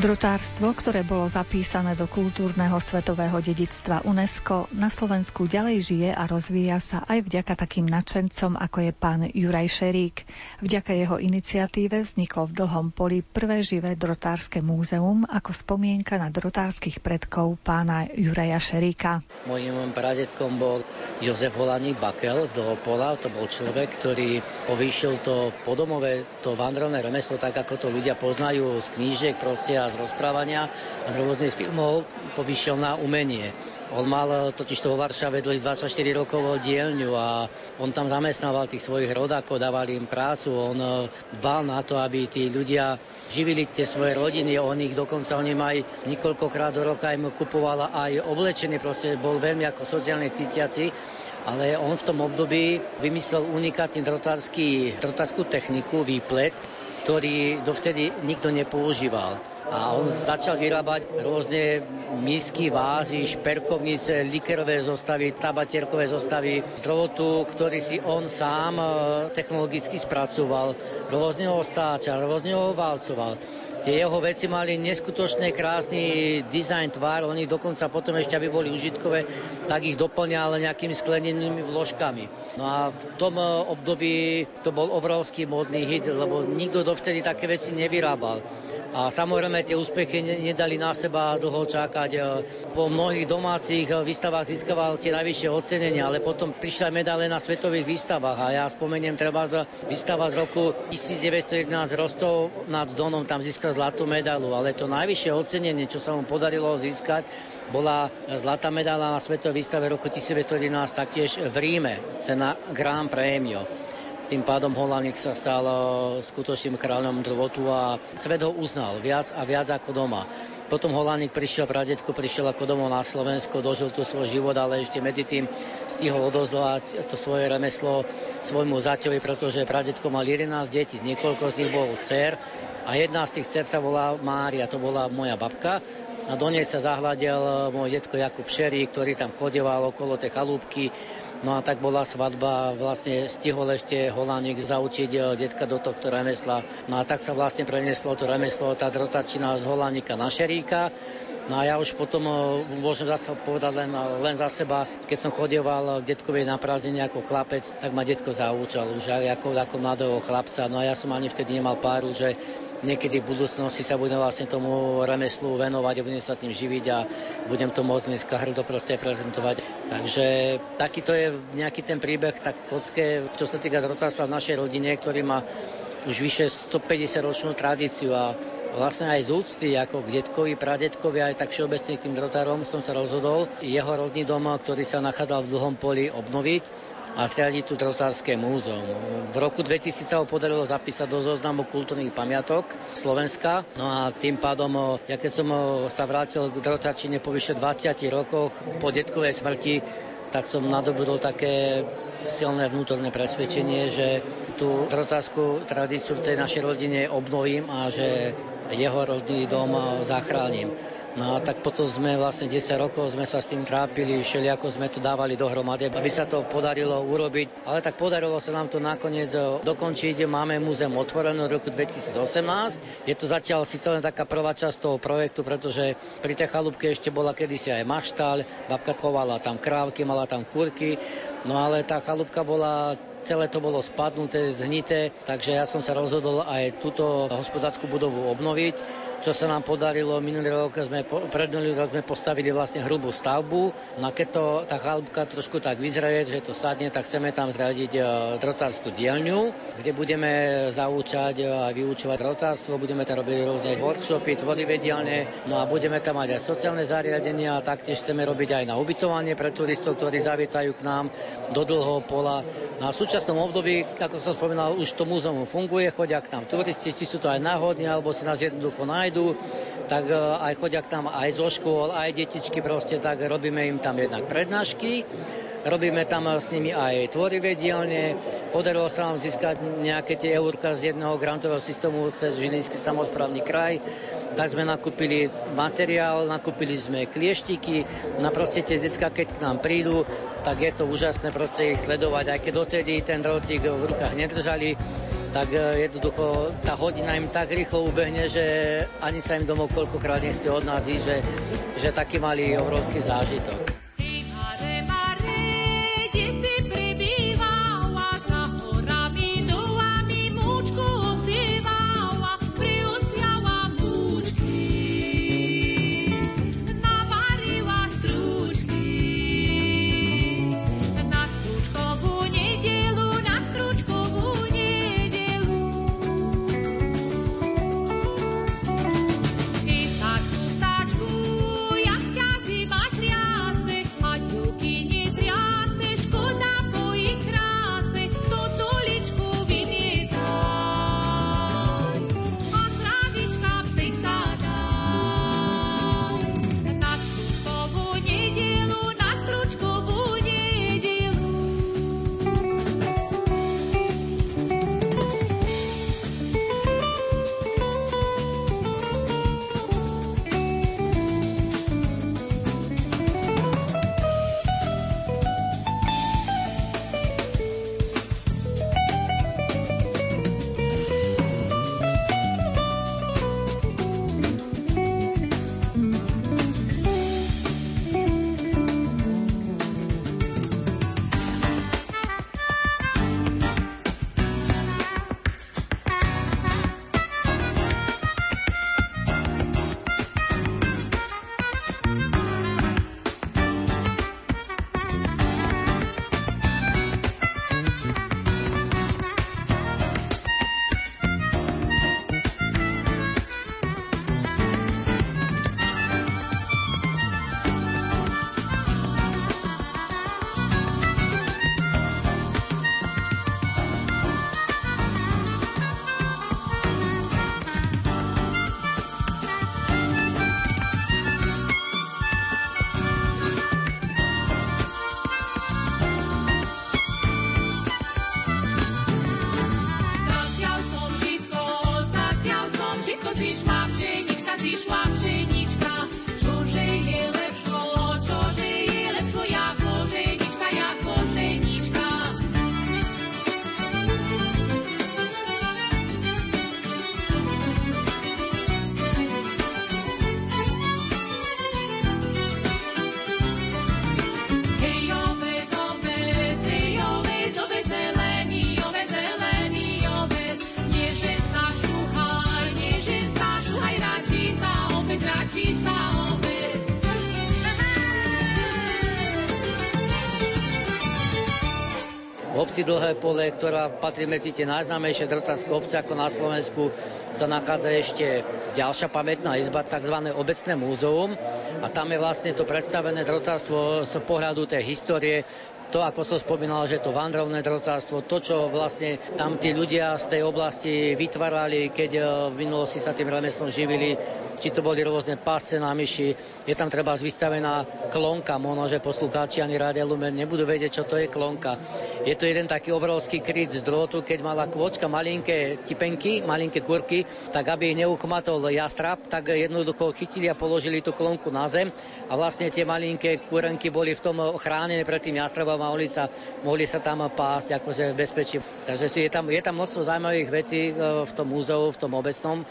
Drotárstvo, ktoré bolo zapísané do kultúrneho svetového dedictva UNESCO, na Slovensku ďalej žije a rozvíja sa aj vďaka takým nadšencom, ako je pán Juraj Šerík. Vďaka jeho iniciatíve vzniklo v Dlhom poli prvé živé drotárske múzeum ako spomienka na drotárskych predkov pána Juraja Šeríka. Mojím pradedkom bol Jozef Holaník Bakel z Dlhopola. To bol človek, ktorý povýšil to podomové, to vandrovné remeslo, tak ako to ľudia poznajú z knížiek proste a z rozprávania a z rôznych filmov, povýšil na umenie. On mal totiž to vo Varšave dlhých 24 rokov dielňu a on tam zamestnával tých svojich rodákov, dával im prácu, on dbal na to, aby tí ľudia živili tie svoje rodiny, on ich dokonca, on aj niekoľkokrát do roka im kupovala aj oblečenie, proste bol veľmi ako sociálne cítiaci ale on v tom období vymyslel unikátny drotárský, drotárskú techniku, výplet, ktorý dovtedy nikto nepoužíval. A on začal vyrábať rôzne misky, vázy, šperkovnice, likerové zostavy, tabatierkové zostavy z drotu, ktorý si on sám e, technologicky spracoval. Rôzne ho stáčal, rôzne ho valcoval. Tie jeho veci mali neskutočne krásny dizajn, tvár, oni dokonca potom ešte, aby boli užitkové, tak ich doplňal nejakými sklenenými vložkami. No a v tom e, období to bol obrovský modný hit, lebo nikto dovtedy také veci nevyrábal. A samozrejme tie úspechy nedali na seba dlho čakať. E, po mnohých domácich výstavách získaval tie najvyššie ocenenia, ale potom prišli aj medaile na svetových výstavách. A ja spomeniem treba za výstava z roku 1911 Rostov nad Donom, tam získal zlatú medailu, ale to najvyššie ocenenie, čo sa mu podarilo získať, bola zlatá medaila na svetovej výstave roku 1911 taktiež v Ríme, cena Grand Premio. Tým pádom Holandík sa stal e, skutočným kráľom drvotu a svet ho uznal viac a viac ako doma. Potom Holandík prišiel, pradetko prišiel ako domov na Slovensko, dožil tu svoj život, ale ešte medzi tým stihol odozdovať to svoje remeslo svojmu zaťovi, pretože pradetko mal 11 detí, niekoľko z nich bol dcer a jedna z tých dcer sa volá Mária, to bola moja babka a do nej sa zahľadil môj detko Jakub Šerí, ktorý tam chodeval okolo tej chalúbky No a tak bola svadba, vlastne stihol ešte Holánik zaučiť e, detka do tohto remesla. No a tak sa vlastne preneslo to remeslo, tá drotačina z Holánika na Šeríka. No a ja už potom e, môžem zase povedať len, len za seba, keď som chodieval k detkovi na prázdnenie ako chlapec, tak ma detko zaučal už ako, ako mladého chlapca. No a ja som ani vtedy nemal páru, že niekedy v budúcnosti sa budem vlastne tomu remeslu venovať a budem sa tým živiť a budem to môcť dneska hrdo proste prezentovať. Takže takýto je nejaký ten príbeh tak kocke, čo sa týka drotárstva v našej rodine, ktorý má už vyše 150 ročnú tradíciu a vlastne aj z úcty ako k detkovi, pradetkovi aj tak všeobecne k tým drotárom som sa rozhodol jeho rodný dom, ktorý sa nachádzal v dlhom poli, obnoviť a zriadiť tu Trotárske múzeum. V roku 2000 sa ho podarilo zapísať do zoznamu kultúrnych pamiatok Slovenska. No a tým pádom, ja keď som sa vrátil k Drotačine po vyše 20 rokoch po detkovej smrti, tak som nadobudol také silné vnútorné presvedčenie, že tú trotárskú tradíciu v tej našej rodine obnovím a že jeho rodný dom zachránim. No a tak potom sme vlastne 10 rokov sme sa s tým trápili, všelijako sme to dávali dohromady, aby sa to podarilo urobiť. Ale tak podarilo sa nám to nakoniec e, dokončiť. Máme múzeum otvorené od roku 2018. Je to zatiaľ síce len taká prvá časť toho projektu, pretože pri tej chalúbke ešte bola kedysi aj maštaľ, babka chovala tam krávky, mala tam kúrky, no ale tá chalúbka bola celé to bolo spadnuté, zhnité, takže ja som sa rozhodol aj túto hospodárskú budovu obnoviť čo sa nám podarilo. Minulý rok sme, pred minulý rok sme postavili vlastne hrubú stavbu. No keď to, tá chalúbka trošku tak vyzraje, že to sadne, tak chceme tam zradiť e, drotárskú dielňu, kde budeme zaučať e, a vyučovať drotárstvo, budeme tam robiť rôzne workshopy, tvorivé dielne, no a budeme tam mať aj sociálne zariadenia a taktiež chceme robiť aj na ubytovanie pre turistov, ktorí zavietajú k nám do dlhého pola. No a v súčasnom období, ako som spomínal, už to múzeum funguje, chodia k nám turisti, či sú to aj náhodní, alebo si nás jednoducho nájdu prídu, tak e, aj chodia nám aj zo škôl, aj detičky proste, tak robíme im tam jednak prednášky, robíme tam s nimi aj tvorivé dielne. Podarilo sa nám získať nejaké tie eurka z jedného grantového systému cez Žilinský samozprávny kraj. Tak sme nakúpili materiál, nakúpili sme klieštiky. Na proste tie decka, keď k nám prídu, tak je to úžasné proste ich sledovať. Aj keď dotedy ten drotík v rukách nedržali, tak e, jednoducho tá hodina im tak rýchlo ubehne, že ani sa im domov koľkokrát nechce od nás že, že taký mali obrovský zážitok. Dlhé pole, ktorá patrí medzi tie najznámejšie drotárske obce ako na Slovensku, sa nachádza ešte ďalšia pamätná izba, tzv. obecné múzeum. A tam je vlastne to predstavené drotárstvo z pohľadu tej histórie, to, ako som spomínal, že to vandrovné drotárstvo, to, čo vlastne tam tí ľudia z tej oblasti vytvárali, keď eh, v minulosti sa tým remeslom živili, či to boli rôzne pásce na myši. Je tam treba vystavená klonka, možno, že poslucháči ani Rádia Lumen nebudú vedieť, čo to je klonka. Je to jeden taký obrovský kryt z drôtu, keď mala kôčka malinké tipenky, malinké kurky, tak aby ich neuchmatol jastrab, tak jednoducho chytili a položili tú klonku na zem a vlastne tie malinké kúrenky boli v tom chránené pred tým jastrabom a mohli sa, mohli sa tam pásť akože v bezpečí. Takže je tam, je tam množstvo zaujímavých vecí e, v tom múzeu, v tom obecnom,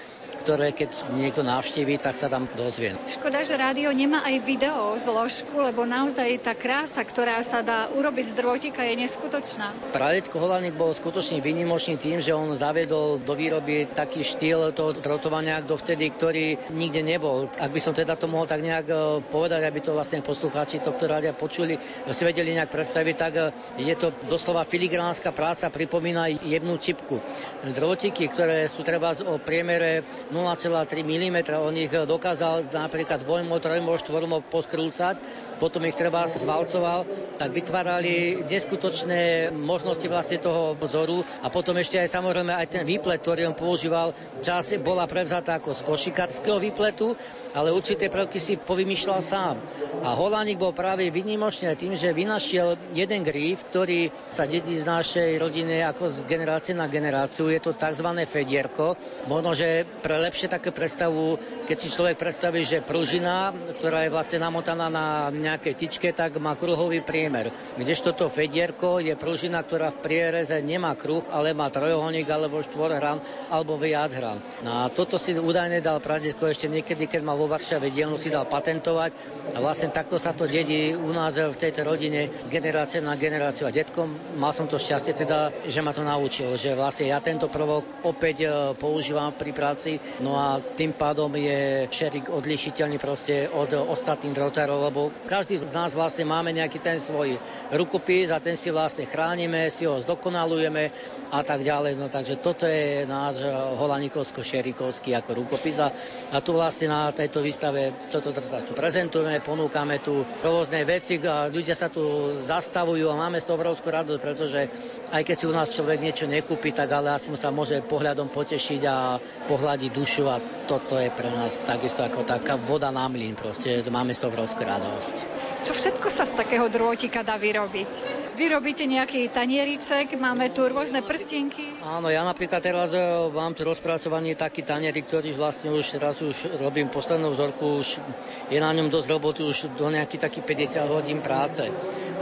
ktoré keď niekto navštíví, tak sa tam dozvie. Škoda, že rádio nemá aj video zložku, lebo naozaj tá krása, ktorá sa dá urobiť z drôtika, je neskutočná. Pradedko Holánik bol skutočne výnimočný tým, že on zavedol do výroby taký štýl toho drotovania, vtedy, ktorý nikde nebol. Ak by som teda to mohol tak nejak e, povedať, aby to vlastne poslucháči tohto rádia počuli, si vedeli nejak predstaviť, tak e, je to doslova filigránska práca, pripomína jemnú čipku. Drôtiky, ktoré sú treba o priemere 0,3 mm, on ich dokázal napríklad dvojmo, trojmo, štvormo poskrúcať, potom ich treba zvalcoval, tak vytvárali neskutočné možnosti vlastne toho vzoru a potom ešte aj samozrejme aj ten výplet, ktorý on používal, čas bola prevzatá ako z košikarského výpletu, ale určité prvky si povymýšľal sám. A Holánik bol práve vynimočný tým, že vynašiel jeden gríf, ktorý sa dedí z našej rodiny ako z generácie na generáciu. Je to tzv. fedierko. Možno, že pre lepšie také predstavu, keď si človek predstaví, že pružina, ktorá je vlastne namotaná na nejakej tyčke, tak má kruhový priemer. Kdežto to fedierko je pružina, ktorá v priereze nemá kruh, ale má trojuholník alebo štvorhran alebo viac hran. No a toto si údajne dal pradedko ešte niekedy, keď mal vo Varšave dielnu si dal patentovať a vlastne takto sa to dedí u nás v tejto rodine generácie na generáciu. A detkom mal som to šťastie teda, že ma to naučil, že vlastne ja tento prvok opäť e, používam pri práci, no a tým pádom je šerik odlišiteľný proste od ostatných drotárov, lebo každý z nás vlastne máme nejaký ten svoj rukopis a ten si vlastne chránime, si ho zdokonalujeme a tak ďalej. No takže toto je náš holanikovsko-šerikovský ako rukopis a, a tu vlastne na tej tejto výstave toto drtaču prezentujeme, ponúkame tu rôzne veci a ľudia sa tu zastavujú a máme z toho obrovskú radosť, pretože aj keď si u nás človek niečo nekúpi, tak ale aspoň sa môže pohľadom potešiť a pohľadiť dušu a toto je pre nás takisto ako taká voda na mlyn, proste máme z toho obrovskú radosť. Čo všetko sa z takého drôtika dá vyrobiť? Vyrobíte nejaký tanieriček, máme tu rôzne prstienky. Áno, ja napríklad teraz e, mám tu rozpracovaný taký tanierik, ktorý vlastne už teraz už robím poslednú vzorku, už je na ňom dosť roboty, už do nejakých takých 50 hodín práce.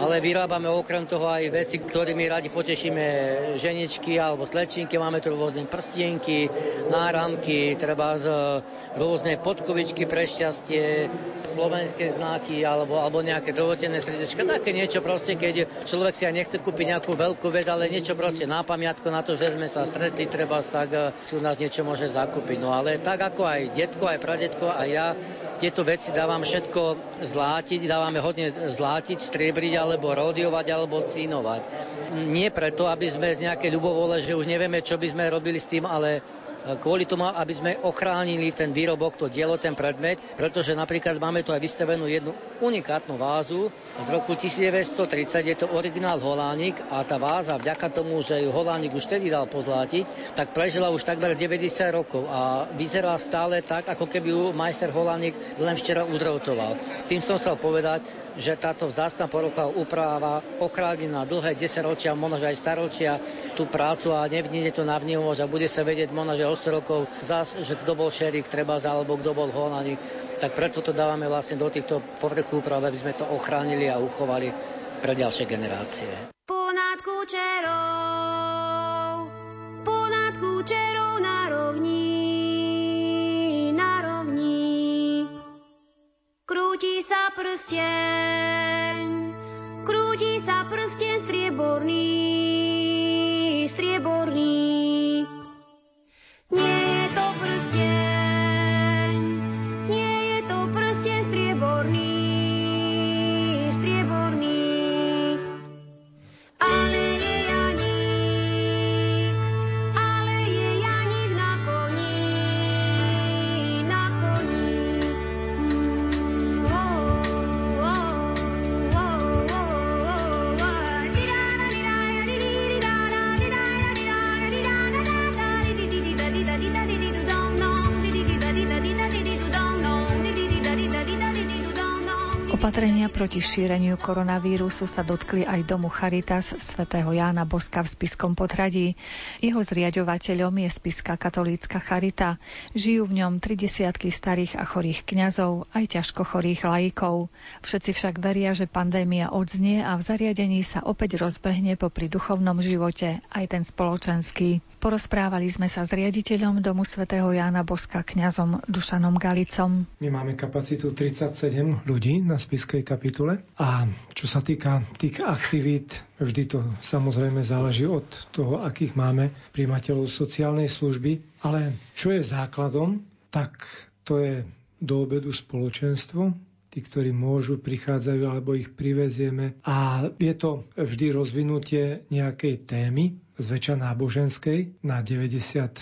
Ale vyrábame okrem toho aj veci, ktorými radi potešíme ženičky alebo slečinky. Máme tu rôzne prstienky, náramky, treba z rôzne podkovičky pre šťastie, slovenské znaky alebo, alebo nejaké dovotené srdečka, také niečo proste, keď človek si aj nechce kúpiť nejakú veľkú vec, ale niečo proste na pamiatku na to, že sme sa stretli, treba tak eh, si u nás niečo môže zakúpiť. No ale tak ako aj detko, aj pradetko, aj ja, tieto veci dávam všetko zlátiť, dávame hodne zlátiť, striebriť alebo rodiovať alebo cínovať. Nie preto, aby sme z nejakej ľubovole, že už nevieme, čo by sme robili s tým, ale kvôli tomu, aby sme ochránili ten výrobok, to dielo, ten predmet, pretože napríklad máme tu aj vystavenú jednu unikátnu vázu z roku 1930, je to originál Holánik a tá váza vďaka tomu, že ju Holánik už tedy dal pozlátiť, tak prežila už takmer 90 rokov a vyzerá stále tak, ako keby ju majster Holánik len včera udrotoval. Tým som chcel povedať, že táto vzácna porucha upráva ochráni na dlhé 10 ročia, možno aj staročia tú prácu a nevníde to na vnímavosť a bude sa vedieť možno, že o 100 rokov zás, že kto bol šerik, treba alebo kto bol honaný. Tak preto to dávame vlastne do týchto povrchu úprav, aby sme to ochránili a uchovali pre ďalšie generácie. Ponad kučerou, Krúti Opatrenia proti šíreniu koronavírusu sa dotkli aj domu Charitas svätého Jána Boska v Spiskom potradí. Jeho zriaďovateľom je Spiská katolícka Charita. Žijú v ňom tri desiatky starých a chorých kňazov, aj ťažko chorých laikov. Všetci však veria, že pandémia odznie a v zariadení sa opäť rozbehne popri duchovnom živote aj ten spoločenský. Porozprávali sme sa s riaditeľom domu svätého Jána Boska kňazom Dušanom Galicom. My máme kapacitu 37 ľudí na spiskej kapitule a čo sa týka tých aktivít, vždy to samozrejme záleží od toho, akých máme príjmateľov sociálnej služby, ale čo je základom, tak to je do obedu spoločenstvo, tí, ktorí môžu, prichádzajú alebo ich privezieme. A je to vždy rozvinutie nejakej témy, zväčša náboženskej, na 99%.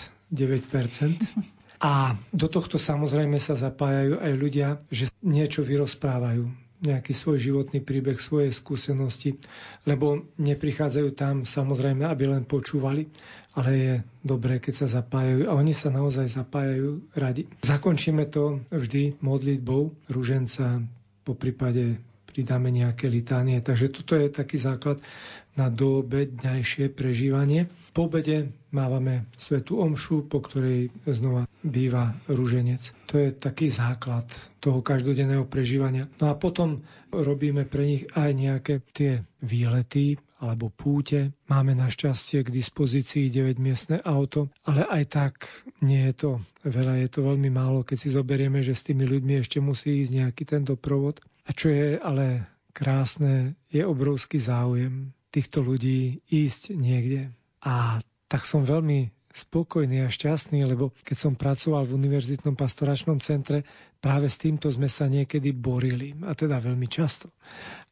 A do tohto samozrejme sa zapájajú aj ľudia, že niečo vyrozprávajú nejaký svoj životný príbeh, svoje skúsenosti, lebo neprichádzajú tam samozrejme, aby len počúvali, ale je dobré, keď sa zapájajú a oni sa naozaj zapájajú radi. Zakončíme to vždy modlitbou rúženca, po prípade pridáme nejaké litánie. Takže toto je taký základ na doobedňajšie prežívanie. Po obede mávame svetú omšu, po ktorej znova býva rúženec. To je taký základ toho každodenného prežívania. No a potom robíme pre nich aj nejaké tie výlety alebo púte. Máme našťastie k dispozícii 9-miestne auto, ale aj tak nie je to veľa, je to veľmi málo, keď si zoberieme, že s tými ľuďmi ešte musí ísť nejaký ten doprovod. A čo je ale krásne, je obrovský záujem týchto ľudí ísť niekde. A tak som veľmi spokojný a šťastný, lebo keď som pracoval v Univerzitnom pastoračnom centre, práve s týmto sme sa niekedy borili, a teda veľmi často,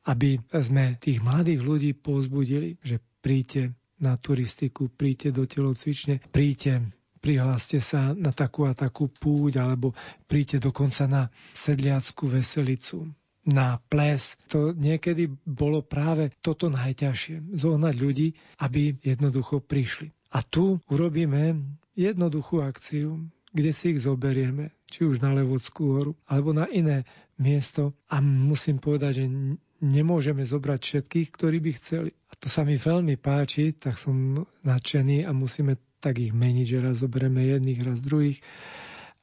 aby sme tých mladých ľudí povzbudili, že príďte na turistiku, príďte do telocvične, príďte prihláste sa na takú a takú púť, alebo príďte dokonca na sedliackú veselicu na ples. To niekedy bolo práve toto najťažšie. Zohnať ľudí, aby jednoducho prišli. A tu urobíme jednoduchú akciu, kde si ich zoberieme, či už na Levodskú horu, alebo na iné miesto. A musím povedať, že nemôžeme zobrať všetkých, ktorí by chceli. A to sa mi veľmi páči, tak som nadšený a musíme tak ich meniť, že raz zoberieme jedných, raz druhých.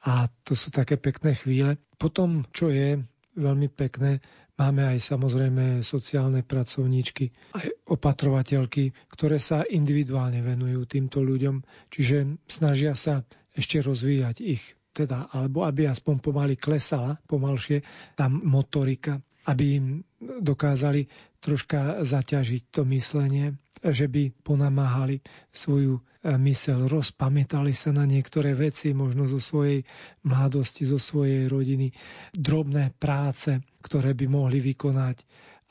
A to sú také pekné chvíle. Potom, čo je veľmi pekné. Máme aj samozrejme sociálne pracovníčky, aj opatrovateľky, ktoré sa individuálne venujú týmto ľuďom, čiže snažia sa ešte rozvíjať ich teda, alebo aby aspoň pomaly klesala, pomalšie, tam motorika, aby im dokázali troška zaťažiť to myslenie, že by ponamáhali svoju mysel, rozpamätali sa na niektoré veci, možno zo svojej mladosti, zo svojej rodiny, drobné práce, ktoré by mohli vykonať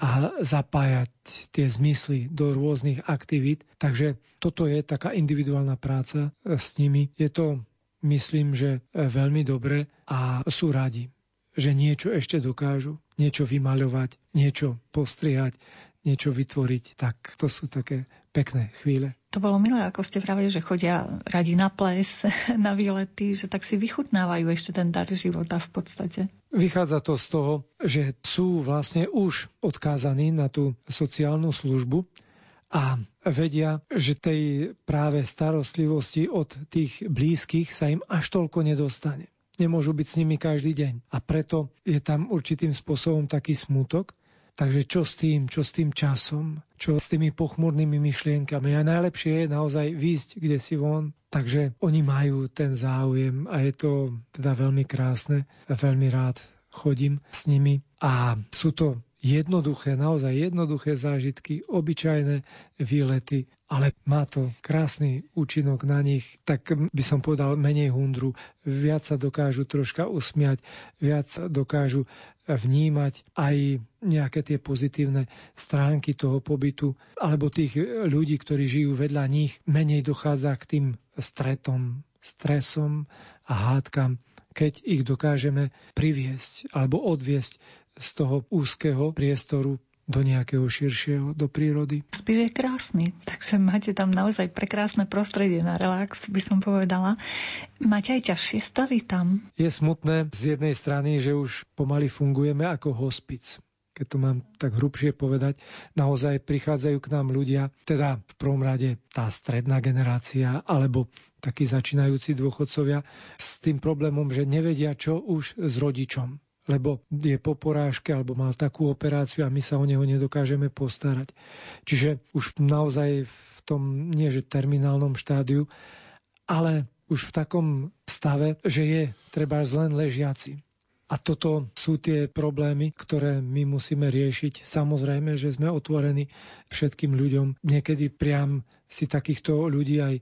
a zapájať tie zmysly do rôznych aktivít. Takže toto je taká individuálna práca s nimi. Je to, myslím, že veľmi dobre a sú radi, že niečo ešte dokážu, niečo vymaľovať, niečo postrihať, niečo vytvoriť. Tak to sú také pekné chvíle. To bolo milé, ako ste vravili, že chodia radi na ples, na výlety, že tak si vychutnávajú ešte ten dar života v podstate. Vychádza to z toho, že sú vlastne už odkázaní na tú sociálnu službu a vedia, že tej práve starostlivosti od tých blízkych sa im až toľko nedostane. Nemôžu byť s nimi každý deň. A preto je tam určitým spôsobom taký smutok, Takže čo s tým, čo s tým časom, čo s tými pochmurnými myšlienkami. A najlepšie je naozaj výjsť kde si von. Takže oni majú ten záujem a je to teda veľmi krásne. Veľmi rád chodím s nimi a sú to jednoduché, naozaj jednoduché zážitky, obyčajné výlety, ale má to krásny účinok na nich, tak by som povedal menej hundru, viac sa dokážu troška usmiať, viac dokážu vnímať aj nejaké tie pozitívne stránky toho pobytu, alebo tých ľudí, ktorí žijú vedľa nich, menej dochádza k tým stretom, stresom a hádkam, keď ich dokážeme priviesť alebo odviesť z toho úzkeho priestoru do nejakého širšieho, do prírody. Spíš je krásny, takže máte tam naozaj prekrásne prostredie na relax, by som povedala. Máte aj ťažšie stavy tam? Je smutné z jednej strany, že už pomaly fungujeme ako hospic keď to mám tak hrubšie povedať, naozaj prichádzajú k nám ľudia, teda v prvom rade tá stredná generácia, alebo takí začínajúci dôchodcovia s tým problémom, že nevedia, čo už s rodičom lebo je po porážke alebo mal takú operáciu a my sa o neho nedokážeme postarať. Čiže už naozaj v tom, nie že terminálnom štádiu, ale už v takom stave, že je treba len ležiaci. A toto sú tie problémy, ktoré my musíme riešiť. Samozrejme, že sme otvorení všetkým ľuďom. Niekedy priam si takýchto ľudí aj e,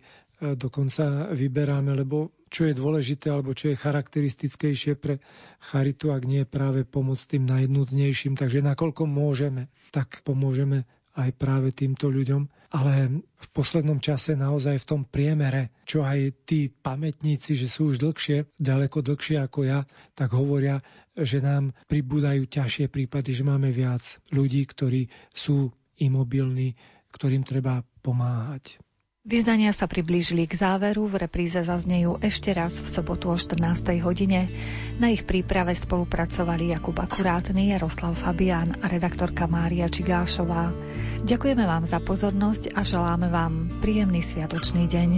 dokonca vyberáme, lebo čo je dôležité alebo čo je charakteristickejšie pre charitu, ak nie práve pomôcť tým najnúdznejším. Takže nakoľko môžeme, tak pomôžeme aj práve týmto ľuďom ale v poslednom čase naozaj v tom priemere, čo aj tí pamätníci, že sú už dlhšie, ďaleko dlhšie ako ja, tak hovoria, že nám pribúdajú ťažšie prípady, že máme viac ľudí, ktorí sú imobilní, ktorým treba pomáhať. Vyznania sa priblížili k záveru, v repríze zaznejú ešte raz v sobotu o 14. hodine. Na ich príprave spolupracovali Jakub Akurátny, Jaroslav Fabián a redaktorka Mária Čigášová. Ďakujeme vám za pozornosť a želáme vám príjemný sviatočný deň.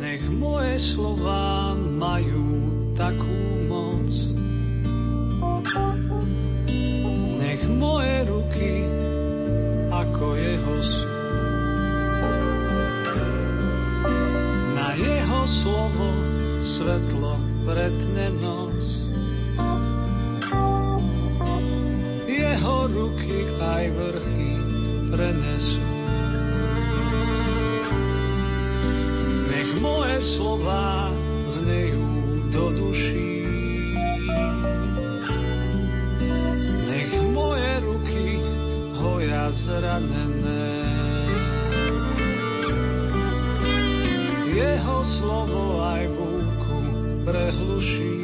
Nech moje slova majú takú moc, nech moje ruky ako jeho sú slovo svetlo pretne noc. Jeho ruky aj vrchy prenesú. Nech moje slova znejú do duší. Nech moje ruky hoja zranené. Slovo aj búrku prehluší.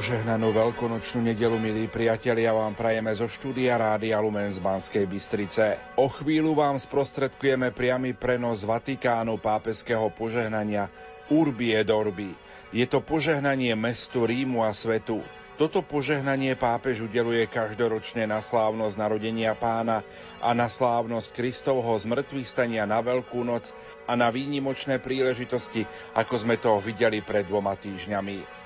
Požehnanú veľkonočnú nedelu, milí priatelia, vám prajeme zo štúdia Rádia Lumen z Banskej Bystrice. O chvíľu vám sprostredkujeme priamy prenos Vatikánu pápeského požehnania Urbi et Orbi. Je to požehnanie mestu Rímu a svetu. Toto požehnanie pápež udeluje každoročne na slávnosť narodenia pána a na slávnosť Kristovho zmrtvých stania na Veľkú noc a na výnimočné príležitosti, ako sme to videli pred dvoma týždňami.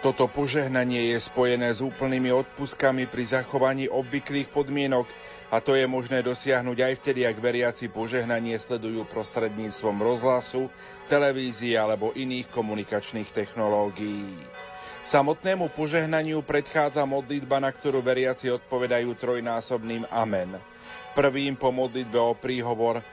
Toto požehnanie je spojené s úplnými odpuskami pri zachovaní obvyklých podmienok a to je možné dosiahnuť aj vtedy, ak veriaci požehnanie sledujú prostredníctvom rozhlasu, televízie alebo iných komunikačných technológií. Samotnému požehnaniu predchádza modlitba, na ktorú veriaci odpovedajú trojnásobným amen. Prvým po modlitbe o príhovor